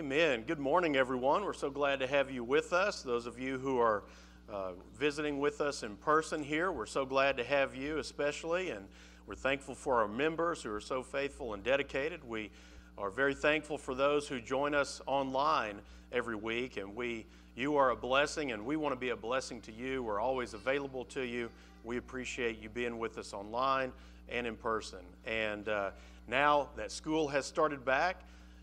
Amen. Good morning, everyone. We're so glad to have you with us. Those of you who are uh, visiting with us in person here, we're so glad to have you, especially, and we're thankful for our members who are so faithful and dedicated. We are very thankful for those who join us online every week, and we you are a blessing, and we want to be a blessing to you. We're always available to you. We appreciate you being with us online and in person. And uh, now that school has started back,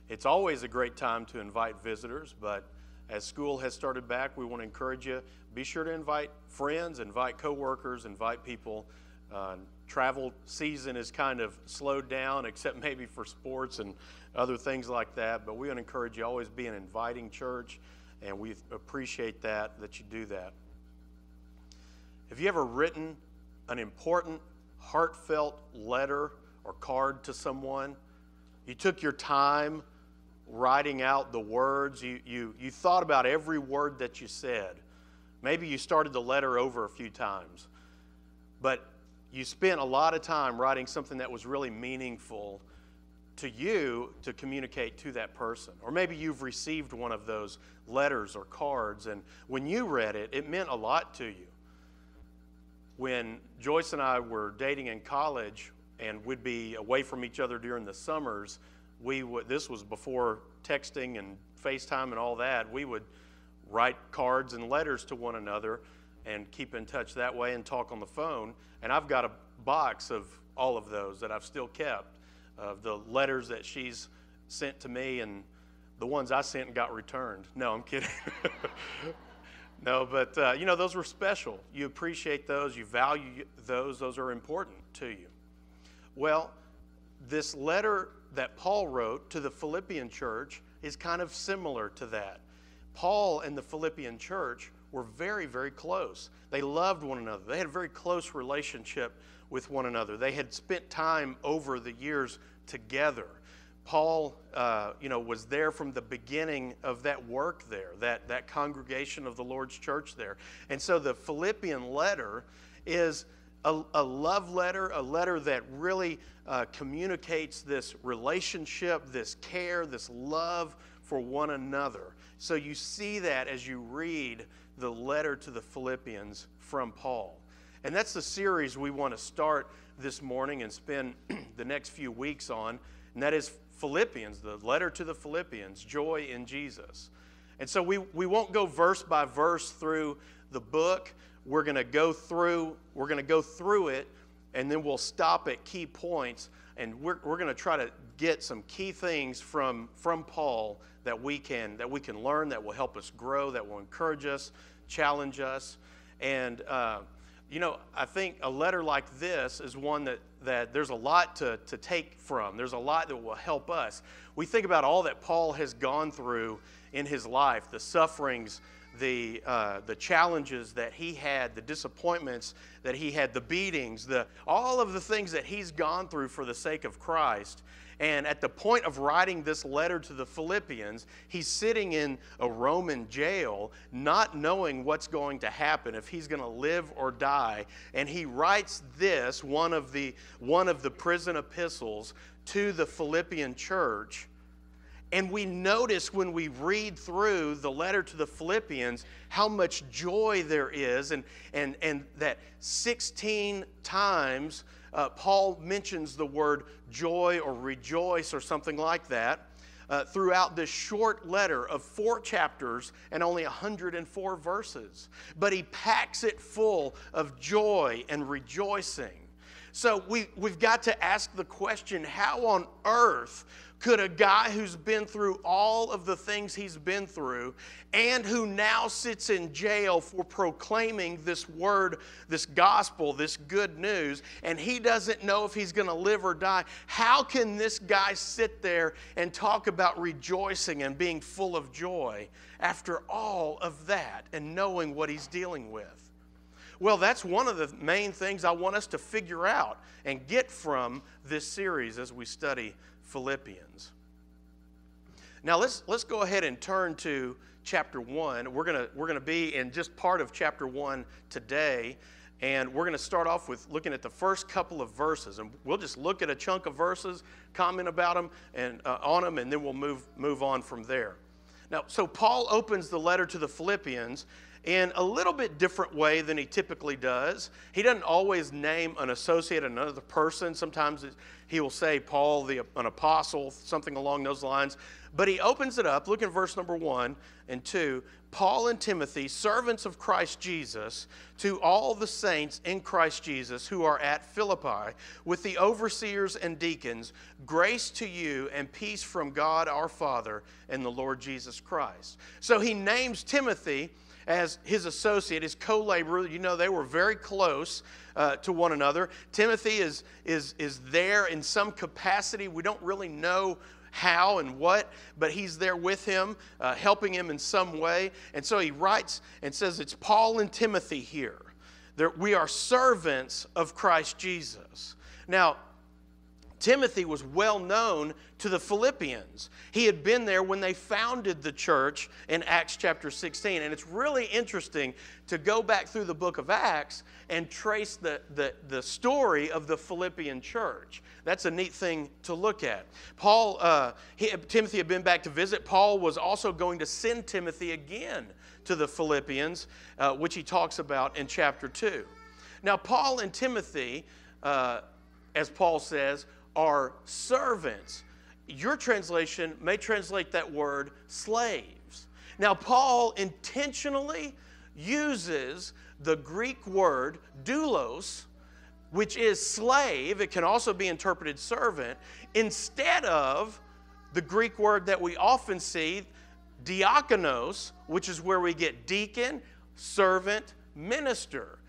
it's always a great time to invite visitors, but as school has started back, we want to encourage you be sure to invite friends, invite coworkers, invite people. Uh, travel season is kind of slowed down, except maybe for sports and other things like that. But we want to encourage you always be an inviting church, and we appreciate that that you do that. Have you ever written an important, heartfelt letter or card to someone? You took your time writing out the words. You, you, you thought about every word that you said. Maybe you started the letter over a few times. But you spent a lot of time writing something that was really meaningful to you to communicate to that person. Or maybe you've received one of those letters or cards, and when you read it, it meant a lot to you. When Joyce and I were dating in college and we'd be away from each other during the summers, we would, this was before texting and FaceTime and all that, we would write cards and letters to one another and keep in touch that way and talk on the phone. And I've got a box of all of those that I've still kept of the letters that she's sent to me and the ones I sent and got returned. No, I'm kidding. no, but uh, you know, those were special. You appreciate those, you value those, those are important to you. Well, this letter that Paul wrote to the Philippian church is kind of similar to that. Paul and the Philippian church were very, very close. They loved one another. They had a very close relationship with one another. They had spent time over the years together. Paul, uh, you know, was there from the beginning of that work there, that, that congregation of the Lord's church there. And so the Philippian letter is a, a love letter, a letter that really uh, communicates this relationship, this care, this love for one another. So you see that as you read the letter to the Philippians from Paul. And that's the series we want to start this morning and spend the next few weeks on, and that is Philippians, the letter to the Philippians, joy in Jesus. And so we, we won't go verse by verse through the book. We're going to go through, we're going to go through it, and then we'll stop at key points, and we're, we're going to try to get some key things from, from Paul that we can that we can learn that will help us grow, that will encourage us, challenge us, and uh, you know I think a letter like this is one that that there's a lot to, to take from. There's a lot that will help us. We think about all that Paul has gone through in his life, the sufferings the, uh, the challenges that he had, the disappointments that he had, the beatings, the, all of the things that he's gone through for the sake of Christ. And at the point of writing this letter to the Philippians, he's sitting in a Roman jail, not knowing what's going to happen, if he's going to live or die. And he writes this, one of the, one of the prison epistles, to the Philippian church and we notice when we read through the letter to the Philippians how much joy there is, and, and, and that 16 times uh, Paul mentions the word joy or rejoice or something like that. Uh, throughout this short letter of four chapters and only 104 verses. But he packs it full of joy and rejoicing. So we, we've got to ask the question how on earth could a guy who's been through all of the things he's been through and who now sits in jail for proclaiming this word, this gospel, this good news, and he doesn't know if he's going to live or die, how can this guy sit there and talk about rejoicing and being full of joy after all of that and knowing what he's dealing with? Well, that's one of the main things I want us to figure out and get from this series as we study Philippians. Now let's let's go ahead and turn to chapter 1. We're going to we're going to be in just part of chapter 1 today. And we're going to start off with looking at the first couple of verses, and we'll just look at a chunk of verses, comment about them and uh, on them, and then we'll move move on from there. Now, so Paul opens the letter to the Philippians in a little bit different way than he typically does. He doesn't always name an associate, another person. Sometimes he will say Paul, the, an apostle, something along those lines. But he opens it up. Look at verse number one and two. Paul and Timothy, servants of Christ Jesus, to all the saints in Christ Jesus who are at Philippi, with the overseers and deacons, grace to you and peace from God our Father and the Lord Jesus Christ. So he names Timothy as his associate, his co laborer. You know, they were very close uh, to one another. Timothy is, is, is there in some capacity. We don't really know how and what, but he's there with him, uh, helping him in some way. And so he writes and says, It's Paul and Timothy here. There, we are servants of Christ Jesus. Now, Timothy was well known to the Philippians. He had been there when they founded the church in Acts chapter 16. And it's really interesting to go back through the book of Acts and trace the, the, the story of the Philippian church. That's a neat thing to look at. Paul, uh, he, Timothy had been back to visit. Paul was also going to send Timothy again to the Philippians, uh, which he talks about in chapter 2. Now, Paul and Timothy, uh, as Paul says, are servants. Your translation may translate that word slaves. Now, Paul intentionally uses the Greek word doulos, which is slave, it can also be interpreted servant, instead of the Greek word that we often see, diakonos, which is where we get deacon, servant, minister.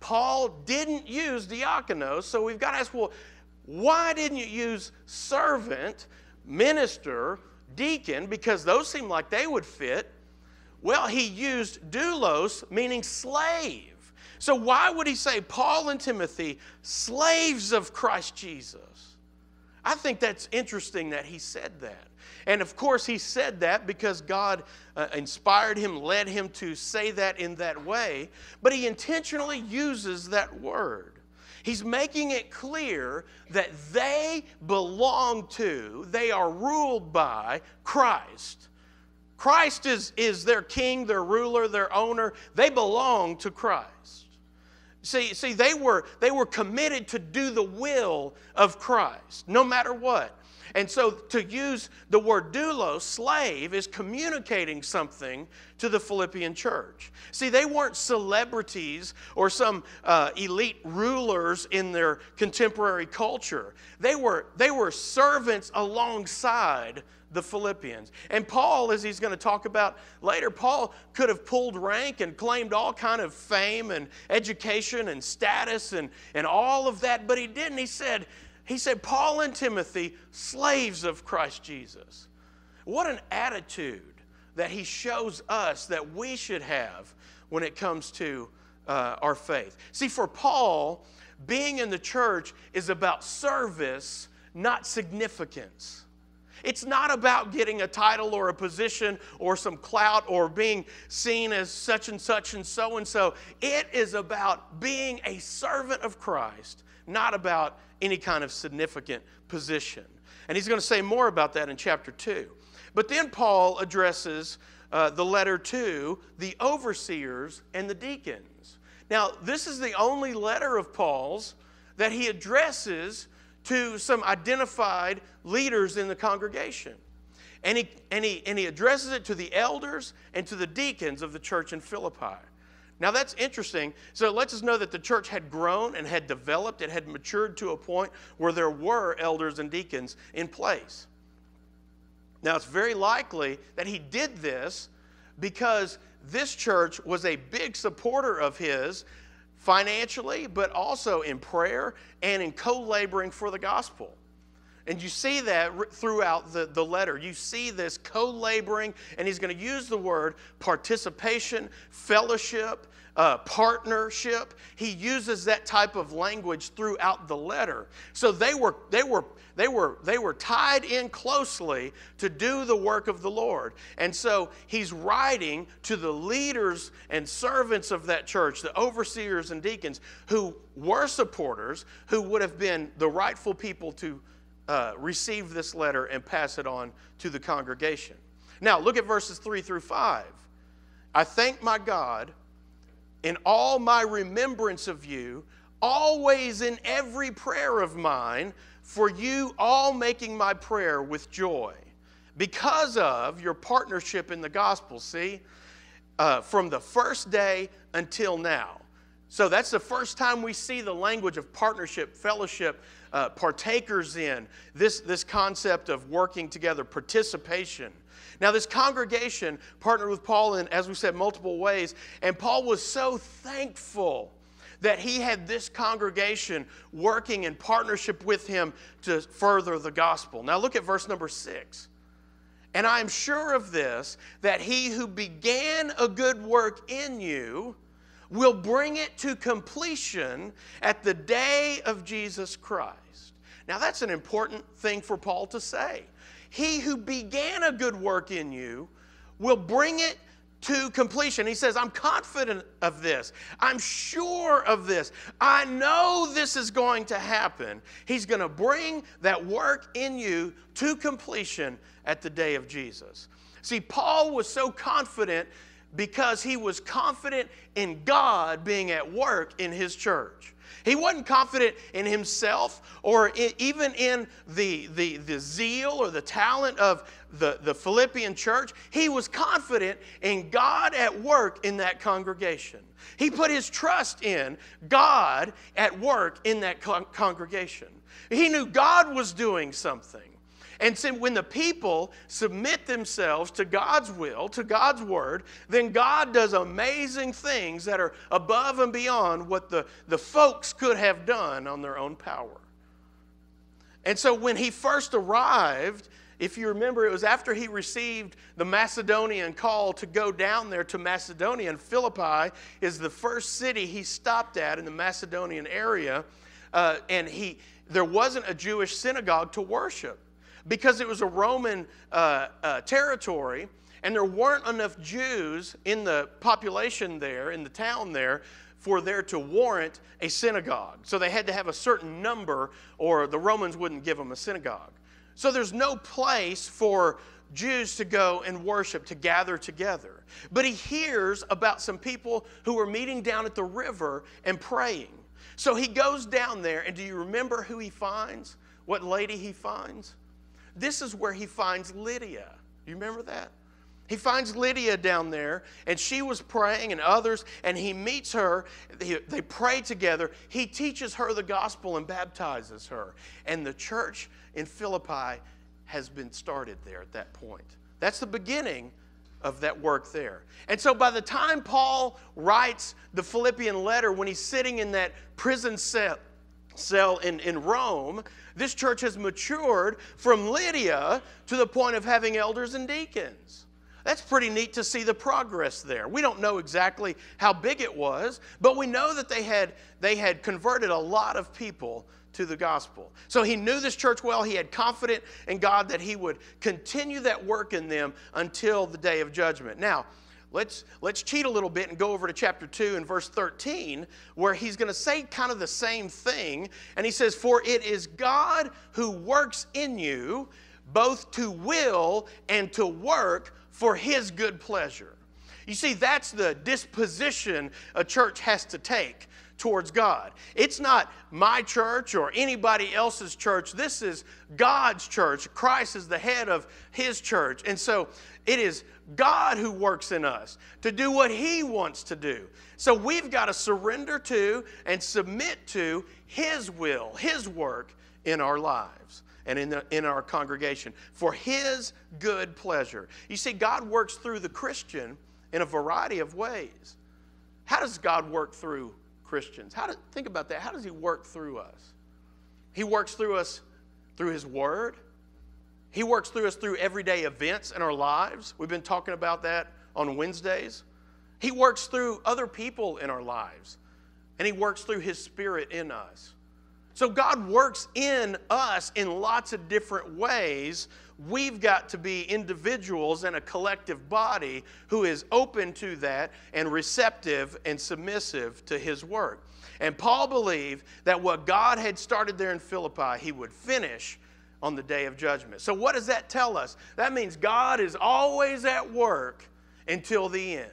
Paul didn't use diakonos, so we've got to ask, well, why didn't you use servant, minister, deacon? Because those seem like they would fit. Well, he used doulos, meaning slave. So why would he say, Paul and Timothy, slaves of Christ Jesus? I think that's interesting that he said that. And of course, he said that because God uh, inspired him, led him to say that in that way, but he intentionally uses that word. He's making it clear that they belong to, they are ruled by Christ. Christ is, is their king, their ruler, their owner. They belong to Christ. See, see they, were, they were committed to do the will of Christ, no matter what. And so to use the word doulos, slave, is communicating something to the Philippian church. See, they weren't celebrities or some uh, elite rulers in their contemporary culture. They were, they were servants alongside the Philippians. And Paul, as he's going to talk about later, Paul could have pulled rank and claimed all kind of fame and education and status and, and all of that, but he didn't. He said, he said, Paul and Timothy, slaves of Christ Jesus. What an attitude that he shows us that we should have when it comes to uh, our faith. See, for Paul, being in the church is about service, not significance. It's not about getting a title or a position or some clout or being seen as such and such and so and so. It is about being a servant of Christ, not about any kind of significant position. And he's going to say more about that in chapter 2. But then Paul addresses uh, the letter to the overseers and the deacons. Now, this is the only letter of Paul's that he addresses to some identified leaders in the congregation. And he, and, he, and he addresses it to the elders and to the deacons of the church in Philippi. Now that's interesting. So it lets us know that the church had grown and had developed, it had matured to a point where there were elders and deacons in place. Now it's very likely that he did this because this church was a big supporter of his financially, but also in prayer and in co laboring for the gospel. And you see that throughout the, the letter. You see this co laboring, and he's going to use the word participation, fellowship, uh, partnership. He uses that type of language throughout the letter. So they were, they, were, they, were, they were tied in closely to do the work of the Lord. And so he's writing to the leaders and servants of that church, the overseers and deacons, who were supporters, who would have been the rightful people to uh, receive this letter and pass it on to the congregation. Now, look at verses 3 through 5. I thank my God in all my remembrance of you, always in every prayer of mine, for you all making my prayer with joy because of your partnership in the gospel. See, uh, from the first day until now. So that's the first time we see the language of partnership, fellowship, uh, partakers in this, this concept of working together, participation. Now, this congregation partnered with Paul in, as we said, multiple ways, and Paul was so thankful that he had this congregation working in partnership with him to further the gospel. Now, look at verse number six. And I am sure of this, that he who began a good work in you will bring it to completion at the day of Jesus Christ. Now, that's an important thing for Paul to say. He who began a good work in you will bring it to completion. He says, I'm confident of this. I'm sure of this. I know this is going to happen. He's going to bring that work in you to completion at the day of Jesus. See, Paul was so confident because he was confident in God being at work in his church. He wasn't confident in himself or in, even in the, the, the zeal or the talent of the, the Philippian church. He was confident in God at work in that congregation. He put his trust in God at work in that con- congregation. He knew God was doing something. And so when the people submit themselves to God's will, to God's word, then God does amazing things that are above and beyond what the, the folks could have done on their own power. And so when he first arrived, if you remember, it was after he received the Macedonian call to go down there to Macedonia, and Philippi is the first city he stopped at in the Macedonian area. Uh, and he, there wasn't a Jewish synagogue to worship because it was a Roman uh, uh, territory and there weren't enough Jews in the population there, in the town there, for there to warrant a synagogue. So they had to have a certain number, or the Romans wouldn't give them a synagogue. So there's no place for Jews to go and worship, to gather together. But he hears about some people who are meeting down at the river and praying. So he goes down there, and do you remember who he finds? What lady he finds? This is where he finds Lydia. You remember that? He finds Lydia down there, and she was praying, and others, and he meets her. They pray together. He teaches her the gospel and baptizes her. And the church in Philippi has been started there at that point. That's the beginning of that work there. And so by the time Paul writes the Philippian letter, when he's sitting in that prison cell, cell in, in Rome, this church has matured from Lydia to the point of having elders and deacons. That's pretty neat to see the progress there. We don't know exactly how big it was, but we know that they had, they had converted a lot of people to the gospel. So he knew this church well. He had confidence in God that he would continue that work in them until the day of judgment. Now, let's, let's cheat a little bit and go over to chapter 2 and verse 13, where he's going to say kind of the same thing. And he says, For it is God who works in you both to will and to work for his good pleasure. You see, that's the disposition a church has to take towards God. It's not my church or anybody else's church. This is God's church. Christ is the head of his church. And so it is God who works in us to do what he wants to do. So we've got to surrender to and submit to his will, his work in our lives and in, the, in our congregation for his good pleasure. You see, God works through the Christian in a variety of ways. How does God work through Christians. How do, think about that. How does He work through us? He works through us through His Word. He works through us through everyday events in our lives. We've been talking about that on Wednesdays. He works through other people in our lives, and He works through His Spirit in us. So God works in us in lots of different ways. We've got to be individuals and a collective body who is open to that and receptive and submissive to his work. And Paul believed that what God had started there in Philippi, he would finish on the day of judgment. So, what does that tell us? That means God is always at work until the end.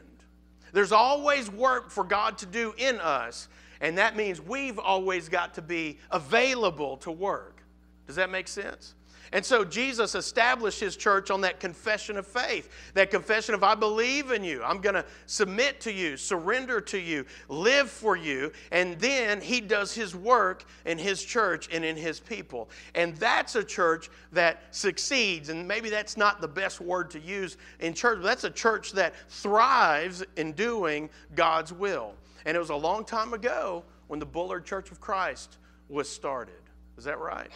There's always work for God to do in us, and that means we've always got to be available to work. Does that make sense? And so Jesus established his church on that confession of faith, that confession of, I believe in you, I'm going to submit to you, surrender to you, live for you. And then he does his work in his church and in his people. And that's a church that succeeds. And maybe that's not the best word to use in church, but that's a church that thrives in doing God's will. And it was a long time ago when the Bullard Church of Christ was started. Is that right?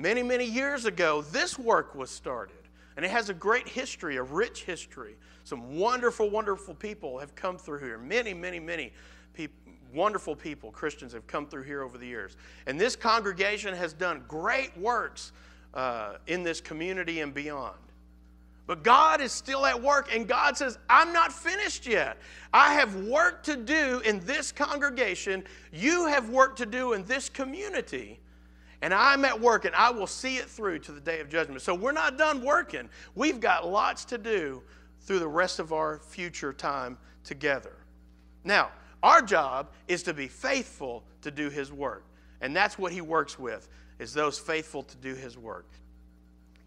Many, many years ago, this work was started. And it has a great history, a rich history. Some wonderful, wonderful people have come through here. Many, many, many people, wonderful people, Christians, have come through here over the years. And this congregation has done great works uh, in this community and beyond. But God is still at work, and God says, I'm not finished yet. I have work to do in this congregation. You have work to do in this community and I'm at work and I will see it through to the day of judgment. So we're not done working. We've got lots to do through the rest of our future time together. Now, our job is to be faithful to do his work. And that's what he works with, is those faithful to do his work.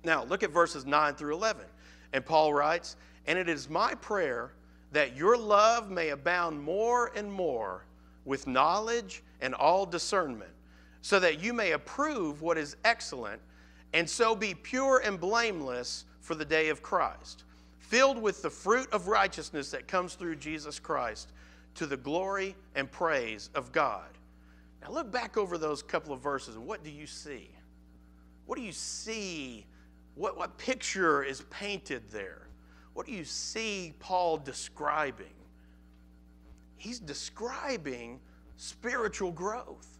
Now, look at verses 9 through 11. And Paul writes, And it is my prayer that your love may abound more and more with knowledge and all discernment so that you may approve what is excellent, and so be pure and blameless for the day of Christ, filled with the fruit of righteousness that comes through Jesus Christ to the glory and praise of God. Now, look back over those couple of verses, and what do you see? What do you see? What, what picture is painted there? What do you see Paul describing? He's describing spiritual growth.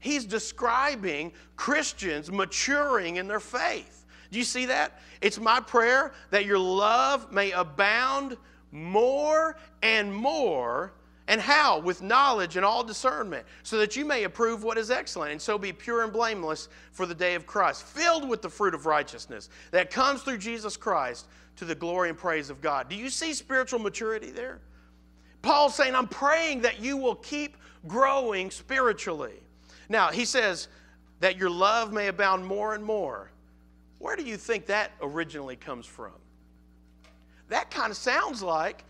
He's describing Christians maturing in their faith. Do you see that? It's my prayer that your love may abound more and more. And how? With knowledge and all discernment, so that you may approve what is excellent, and so be pure and blameless for the day of Christ, filled with the fruit of righteousness that comes through Jesus Christ to the glory and praise of God. Do you see spiritual maturity there? Paul's saying, I'm praying that you will keep growing spiritually. Now, he says that your love may abound more and more. Where do you think that originally comes from? That kind of sounds like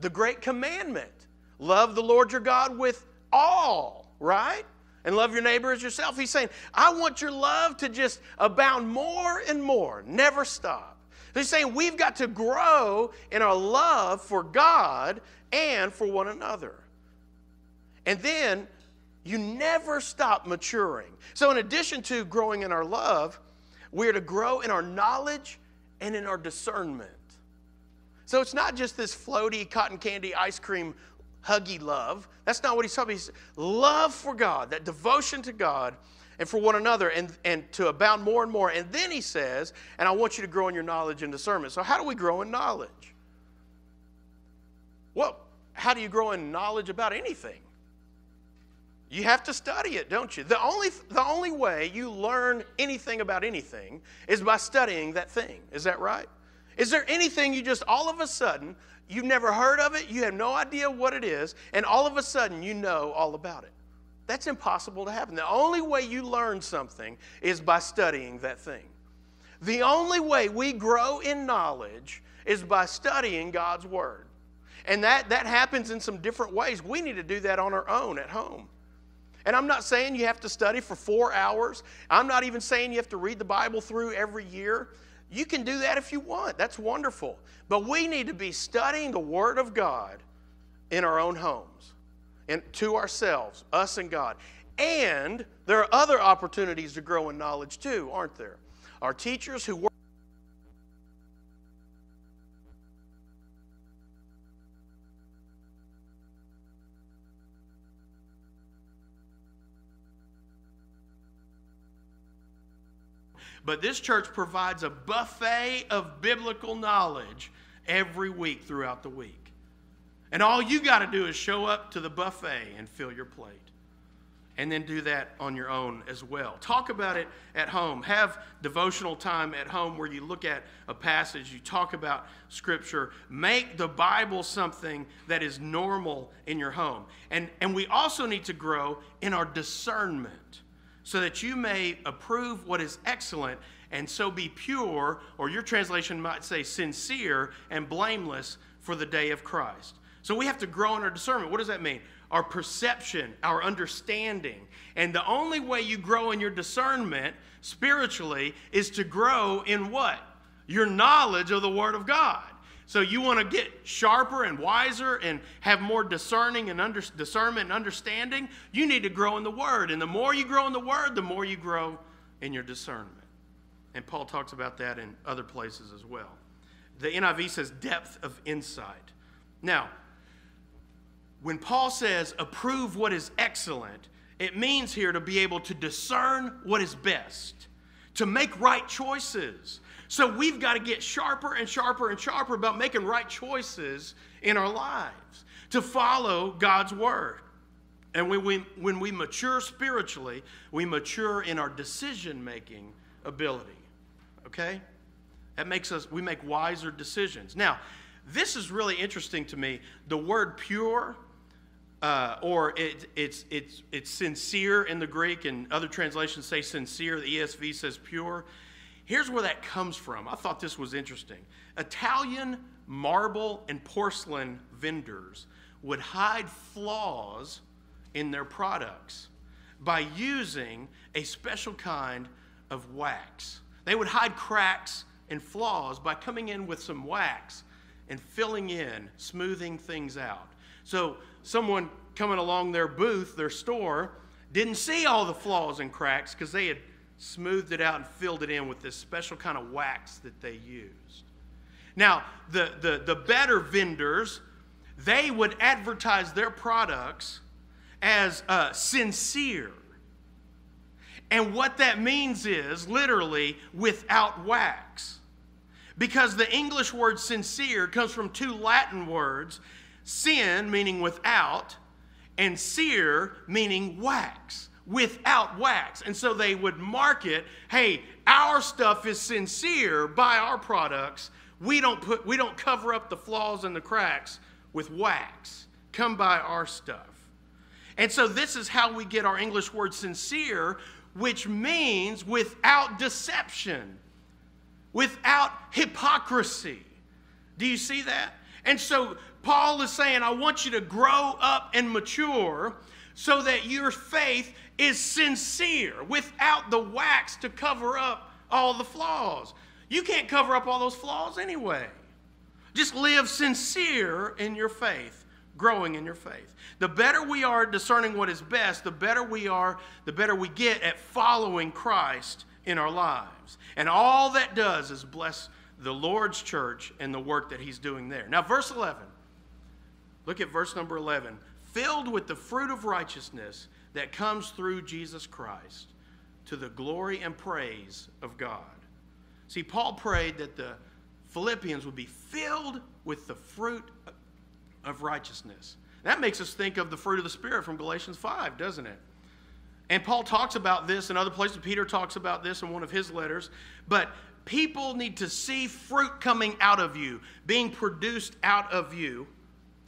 the great commandment love the Lord your God with all, right? And love your neighbor as yourself. He's saying, I want your love to just abound more and more, never stop. He's saying we've got to grow in our love for God and for one another. And then you never stop maturing. So, in addition to growing in our love, we are to grow in our knowledge and in our discernment. So, it's not just this floaty cotton candy ice cream huggy love. That's not what he's talking about. He's love for God, that devotion to God and for one another, and, and to abound more and more. And then he says, and I want you to grow in your knowledge and discernment. So, how do we grow in knowledge? Well, how do you grow in knowledge about anything? You have to study it, don't you? The only, the only way you learn anything about anything is by studying that thing. Is that right? Is there anything you just all of a sudden, you've never heard of it, you have no idea what it is, and all of a sudden you know all about it? That's impossible to happen. The only way you learn something is by studying that thing. The only way we grow in knowledge is by studying God's Word. And that, that happens in some different ways. We need to do that on our own at home. And I'm not saying you have to study for four hours. I'm not even saying you have to read the Bible through every year. You can do that if you want. That's wonderful. But we need to be studying the Word of God in our own homes and to ourselves, us and God. And there are other opportunities to grow in knowledge too, aren't there? Our teachers who work But this church provides a buffet of biblical knowledge every week throughout the week. And all you got to do is show up to the buffet and fill your plate. and then do that on your own as well. Talk about it at home. Have devotional time at home where you look at a passage, you talk about Scripture. Make the Bible something that is normal in your home. And, and we also need to grow in our discernment so that you may approve what is excellent and so be pure, or your translation might say sincere and blameless for the day of Christ. So we have to grow in our discernment. What does that mean? Our perception, our understanding. And the only way you grow in your discernment spiritually is to grow in what? Your knowledge of the Word of God. So you want to get sharper and wiser and have more discerning and under, discernment and understanding, you need to grow in the Word. And the more you grow in the Word, the more you grow in your discernment. And Paul talks about that in other places as well. The NIV says depth of insight. Now, when Paul says approve what is excellent, it means here to be able to discern what is best, to make right choices. So we've got to get sharper and sharper and sharper about making right choices in our lives, to follow God's word. And when we, when we mature spiritually, we mature in our decision making ability. Okay? That makes us, we make wiser decisions. Now, this is really interesting to me. The word pure, uh, or it, it's, it's, it's sincere in the Greek, and other translations say sincere. The ESV says pure. Here's where that comes from. I thought this was interesting. Italian marble and porcelain vendors would hide flaws in their products by using a special kind of wax. They would hide cracks and flaws by coming in with some wax and filling in, smoothing things out. So, someone coming along their booth, their store, didn't see all the flaws and cracks because they had smoothed it out and filled it in with this special kind of wax that they used. Now, the, the, the better vendors, they would advertise their products as uh, sincere and what that means is literally without wax. Because the English word sincere comes from two Latin words sin, meaning without, and cere, meaning wax, without wax. And so they would market hey, our stuff is sincere, buy our products. We don't, put, we don't cover up the flaws and the cracks with wax. Come buy our stuff. And so this is how we get our English word sincere which means without deception, without hypocrisy. Do you see that? And so Paul is saying, I want you to grow up and mature so that your faith is sincere without the wax to cover up all the flaws. You can't cover up all those flaws anyway. Just live sincere in your faith, growing in your faith. The better we are discerning what is best, the better we are, the better we get at following Christ in our lives. And all that does is bless the Lord's church and the work that He's doing there. Now, verse 11. Look at verse number 11. Filled with the fruit of righteousness that comes through Jesus Christ to the glory and praise of God. See, Paul prayed that the Philippians would be filled with the fruit of righteousness. That makes us think of the fruit of the Spirit from Galatians 5, doesn't it? And Paul talks about this in other places. Peter talks about this in one of his letters. But people need to see fruit coming out of you, being produced out of you,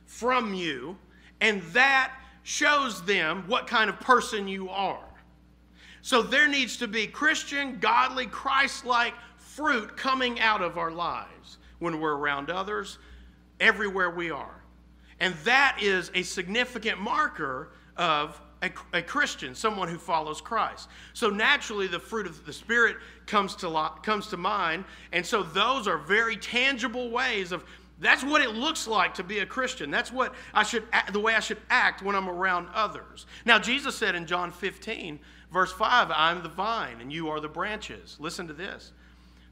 from you, and that shows them what kind of person you are. So there needs to be Christian, godly, Christ like fruit coming out of our lives when we're around others, everywhere we are. And that is a significant marker of a, a, Christian, someone who follows Christ. So naturally, the fruit of the Spirit comes to, comes to mind. And so those are very tangible ways of that's what it looks like to be a Christian. That's what I should, the way I should act when I'm around others. Now, Jesus said in John 15, verse 5, I'm the vine and you are the branches. Listen to this.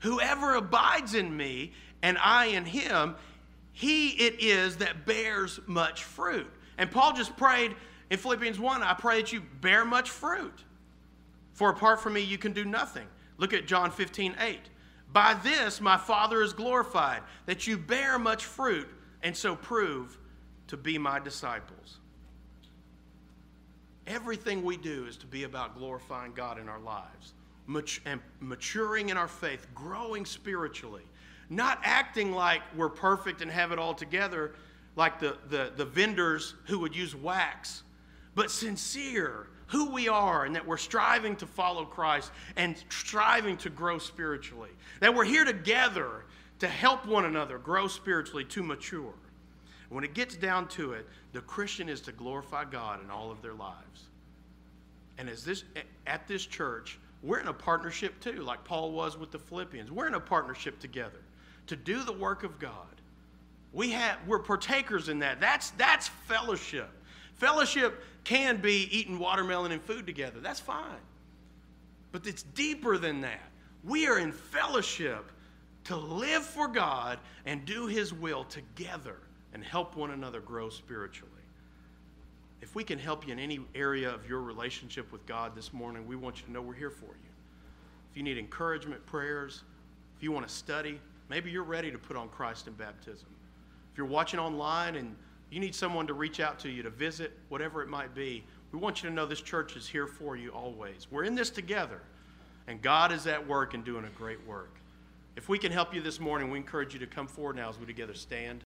Whoever abides in me and I in him, he it is that bears much fruit. And Paul just prayed in Philippians 1 I pray that you bear much fruit. For apart from me, you can do nothing. Look at John 15, 8. By this my Father is glorified, that you bear much fruit, and so prove to be my disciples. Everything we do is to be about glorifying God in our lives, and maturing in our faith, growing spiritually, not acting like we're perfect and have it all together, like the, the, the vendors who would use wax, but sincere, who we are, and that we're striving to follow Christ and striving to grow spiritually. That we're here together to help one another grow spiritually, to mature. When it gets down to it, the Christian is to glorify God in all of their lives. And as this at this church, we're in a partnership too, like Paul was with the Philippians. We're in a partnership together to do the work of God. We have we're partakers in that. That's that's fellowship. Fellowship can be eating watermelon and food together. That's fine. But it's deeper than that. We are in fellowship to live for God and do His will together and help one another grow spiritually. If we can help you in any area of your relationship with God this morning, we want you to know we're here for you. If you need encouragement, prayers, if you want to study, maybe you're ready to put on Christ in baptism. If you're watching online and you need someone to reach out to you to visit, whatever it might be, we want you to know this church is here for you always. We're in this together, and God is at work and doing a great work. If we can help you this morning, we encourage you to come forward now as we together stand.